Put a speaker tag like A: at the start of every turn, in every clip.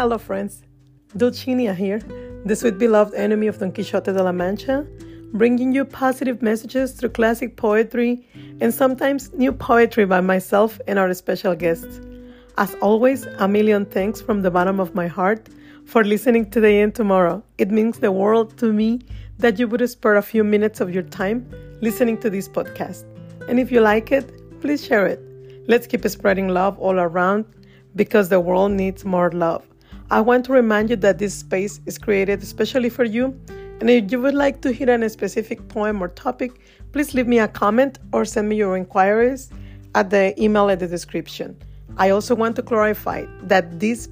A: Hello, friends. Dulcinea here, the sweet beloved enemy of Don Quixote de la Mancha, bringing you positive messages through classic poetry and sometimes new poetry by myself and our special guests. As always, a million thanks from the bottom of my heart for listening today and tomorrow. It means the world to me that you would spare a few minutes of your time listening to this podcast. And if you like it, please share it. Let's keep spreading love all around because the world needs more love. I want to remind you that this space is created especially for you. And if you would like to hear a specific poem or topic, please leave me a comment or send me your inquiries at the email in the description. I also want to clarify that this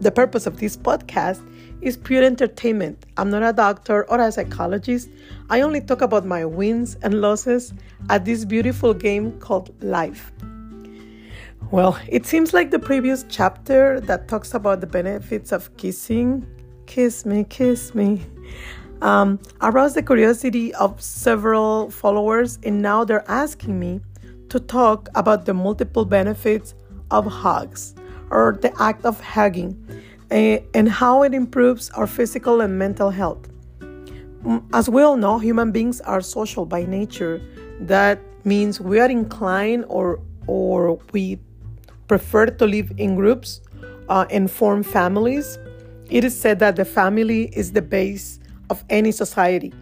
A: the purpose of this podcast is pure entertainment. I'm not a doctor or a psychologist. I only talk about my wins and losses at this beautiful game called life. Well, it seems like the previous chapter that talks about the benefits of kissing, kiss me, kiss me, um, aroused the curiosity of several followers, and now they're asking me to talk about the multiple benefits of hugs or the act of hugging and how it improves our physical and mental health. Mm, as we all know, human beings are social by nature. That means we are inclined or or we prefer to live in groups uh, and form families. It is said that the family is the base of any society.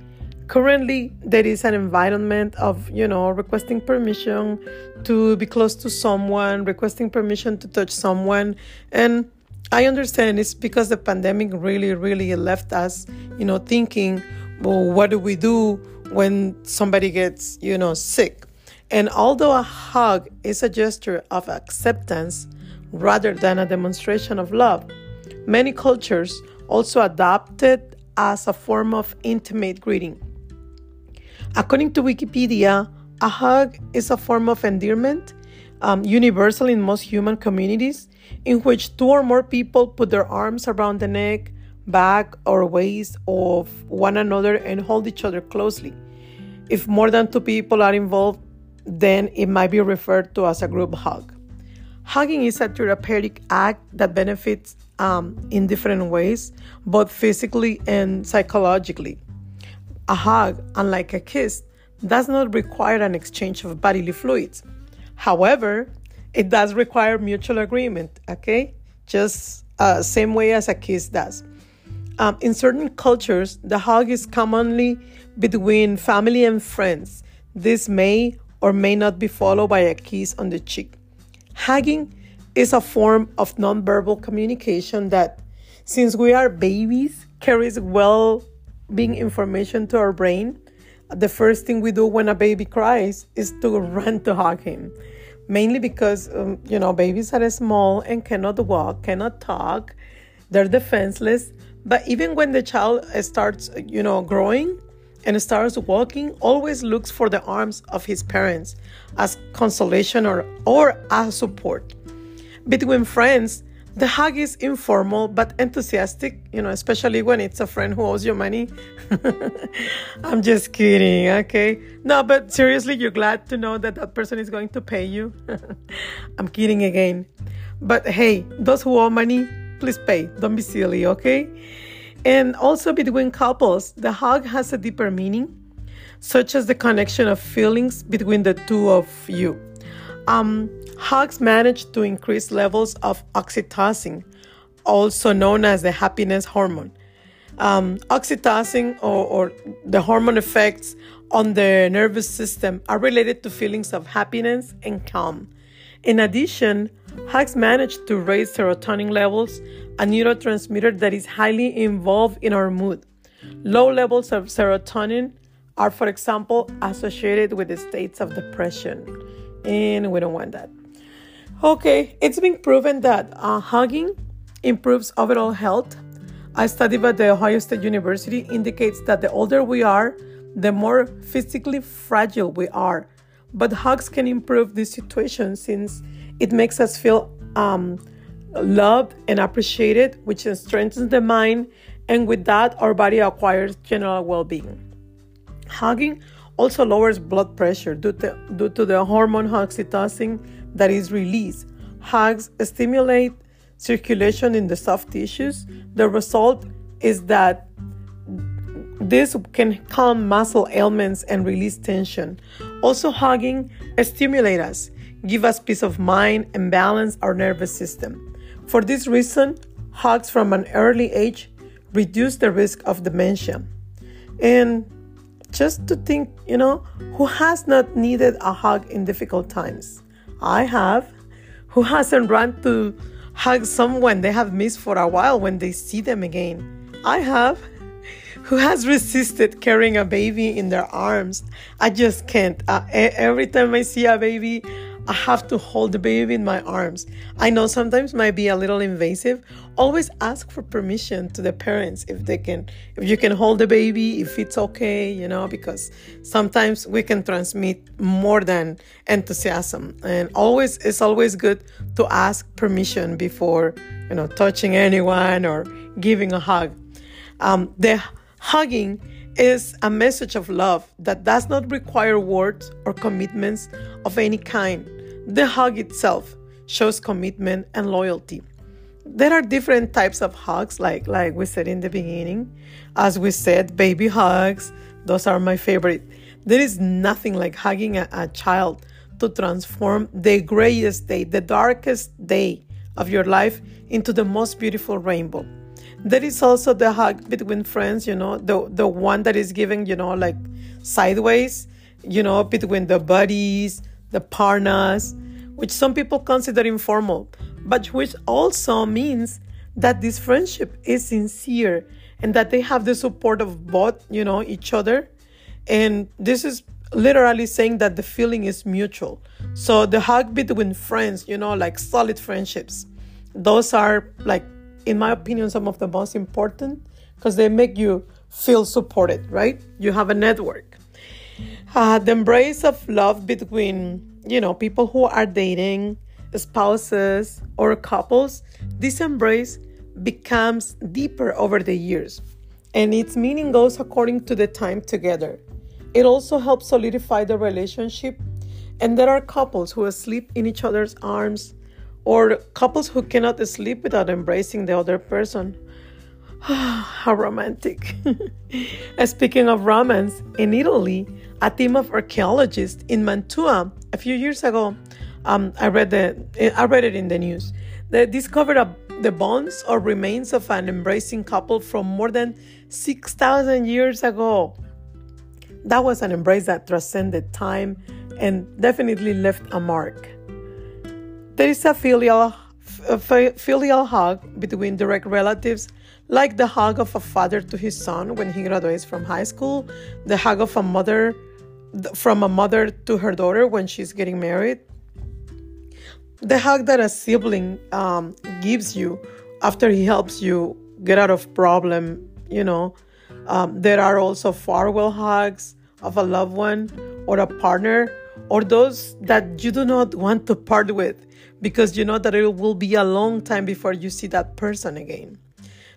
A: Currently, there is an environment of, you know, requesting permission to be close to someone, requesting permission to touch someone. And I understand it's because the pandemic really, really left us, you know, thinking, well, what do we do when somebody gets, you know, sick? And although a hug is a gesture of acceptance rather than a demonstration of love, many cultures also adopt it as a form of intimate greeting. According to Wikipedia, a hug is a form of endearment um, universal in most human communities in which two or more people put their arms around the neck, back, or waist of one another and hold each other closely. If more than two people are involved, then it might be referred to as a group hug. Hugging is a therapeutic act that benefits um, in different ways, both physically and psychologically. A hug, unlike a kiss, does not require an exchange of bodily fluids. However, it does require mutual agreement, okay? Just uh, same way as a kiss does. Um, in certain cultures, the hug is commonly between family and friends. This may or may not be followed by a kiss on the cheek. Hugging is a form of nonverbal communication that, since we are babies, carries well being information to our brain. The first thing we do when a baby cries is to run to hug him. Mainly because, um, you know, babies are small and cannot walk, cannot talk, they're defenseless. But even when the child starts, you know, growing, and starts walking always looks for the arms of his parents as consolation or, or as support. Between friends, the hug is informal but enthusiastic, you know, especially when it's a friend who owes you money. I'm just kidding, okay? No, but seriously, you're glad to know that that person is going to pay you. I'm kidding again. But hey, those who owe money, please pay. Don't be silly, okay? And also between couples, the hug has a deeper meaning, such as the connection of feelings between the two of you. Um, hugs manage to increase levels of oxytocin, also known as the happiness hormone. Um, oxytocin or, or the hormone effects on the nervous system are related to feelings of happiness and calm. In addition, hugs manage to raise serotonin levels, a neurotransmitter that is highly involved in our mood. Low levels of serotonin are, for example, associated with the states of depression, and we don't want that. Okay, it's been proven that uh, hugging improves overall health. A study by the Ohio State University indicates that the older we are, the more physically fragile we are. But hugs can improve this situation since it makes us feel um, loved and appreciated, which strengthens the mind, and with that, our body acquires general well being. Hugging also lowers blood pressure due to, due to the hormone oxytocin that is released. Hugs stimulate circulation in the soft tissues, the result is that this can calm muscle ailments and release tension. Also, hugging stimulates us, give us peace of mind, and balance our nervous system. For this reason, hugs from an early age reduce the risk of dementia. And just to think, you know, who has not needed a hug in difficult times? I have. Who hasn't run to hug someone they have missed for a while when they see them again? I have. Who has resisted carrying a baby in their arms? I just can't. Uh, every time I see a baby, I have to hold the baby in my arms. I know sometimes might be a little invasive. Always ask for permission to the parents if they can, if you can hold the baby, if it's okay, you know, because sometimes we can transmit more than enthusiasm. And always, it's always good to ask permission before, you know, touching anyone or giving a hug. Um, the hugging is a message of love that does not require words or commitments of any kind. The hug itself shows commitment and loyalty. There are different types of hugs, like, like we said in the beginning. As we said, baby hugs, those are my favorite. There is nothing like hugging a, a child to transform the grayest day, the darkest day of your life into the most beautiful rainbow. There is also the hug between friends, you know, the the one that is given, you know, like sideways, you know, between the buddies, the parnas, which some people consider informal, but which also means that this friendship is sincere and that they have the support of both, you know, each other. And this is literally saying that the feeling is mutual. So the hug between friends, you know, like solid friendships, those are like, in my opinion, some of the most important because they make you feel supported, right? You have a network. Uh, the embrace of love between, you know, people who are dating, spouses, or couples, this embrace becomes deeper over the years, and its meaning goes according to the time together. It also helps solidify the relationship, and there are couples who sleep in each other's arms, or couples who cannot sleep without embracing the other person. How romantic. Speaking of romance, in Italy, a team of archaeologists in Mantua a few years ago. Um, I read the I read it in the news. They discovered a, the bones or remains of an embracing couple from more than six thousand years ago. That was an embrace that transcended time and definitely left a mark. There is a filial a filial hug between direct relatives like the hug of a father to his son when he graduates from high school, the hug of a mother from a mother to her daughter when she's getting married. The hug that a sibling um, gives you after he helps you get out of problem, you know. Um, there are also farewell hugs of a loved one or a partner or those that you do not want to part with because you know that it will be a long time before you see that person again.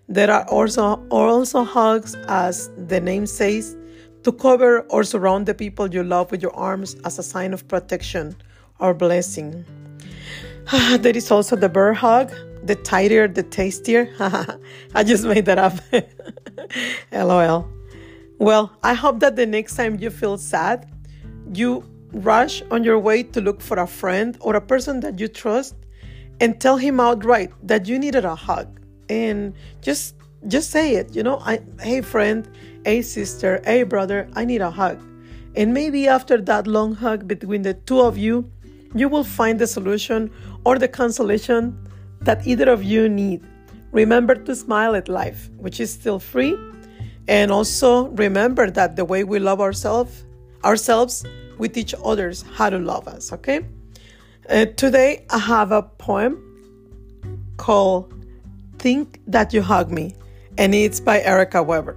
A: There are also also hugs as the name says to cover or surround the people you love with your arms as a sign of protection or blessing. there is also the bear hug. The tighter, the tastier. I just made that up. LOL. Well, I hope that the next time you feel sad, you rush on your way to look for a friend or a person that you trust and tell him outright that you needed a hug and just just say it you know I, hey friend hey sister. Hey brother. I need a hug. And maybe after that long hug between the two of you you will find the solution or the consolation that either of you need. Remember to smile at life which is still free. And also remember that the way we love ourselves ourselves we teach others how to love us okay? Uh, today i have a poem called think that you hug me and it's by Erica Weber.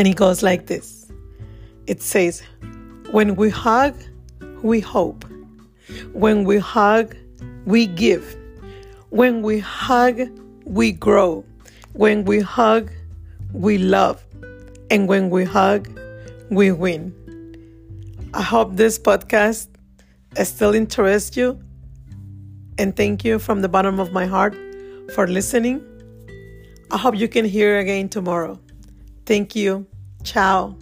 A: And it goes like this it says, When we hug, we hope. When we hug, we give. When we hug, we grow. When we hug, we love. And when we hug, we win. I hope this podcast still interests you. And thank you from the bottom of my heart for listening. I hope you can hear again tomorrow. Thank you. Ciao.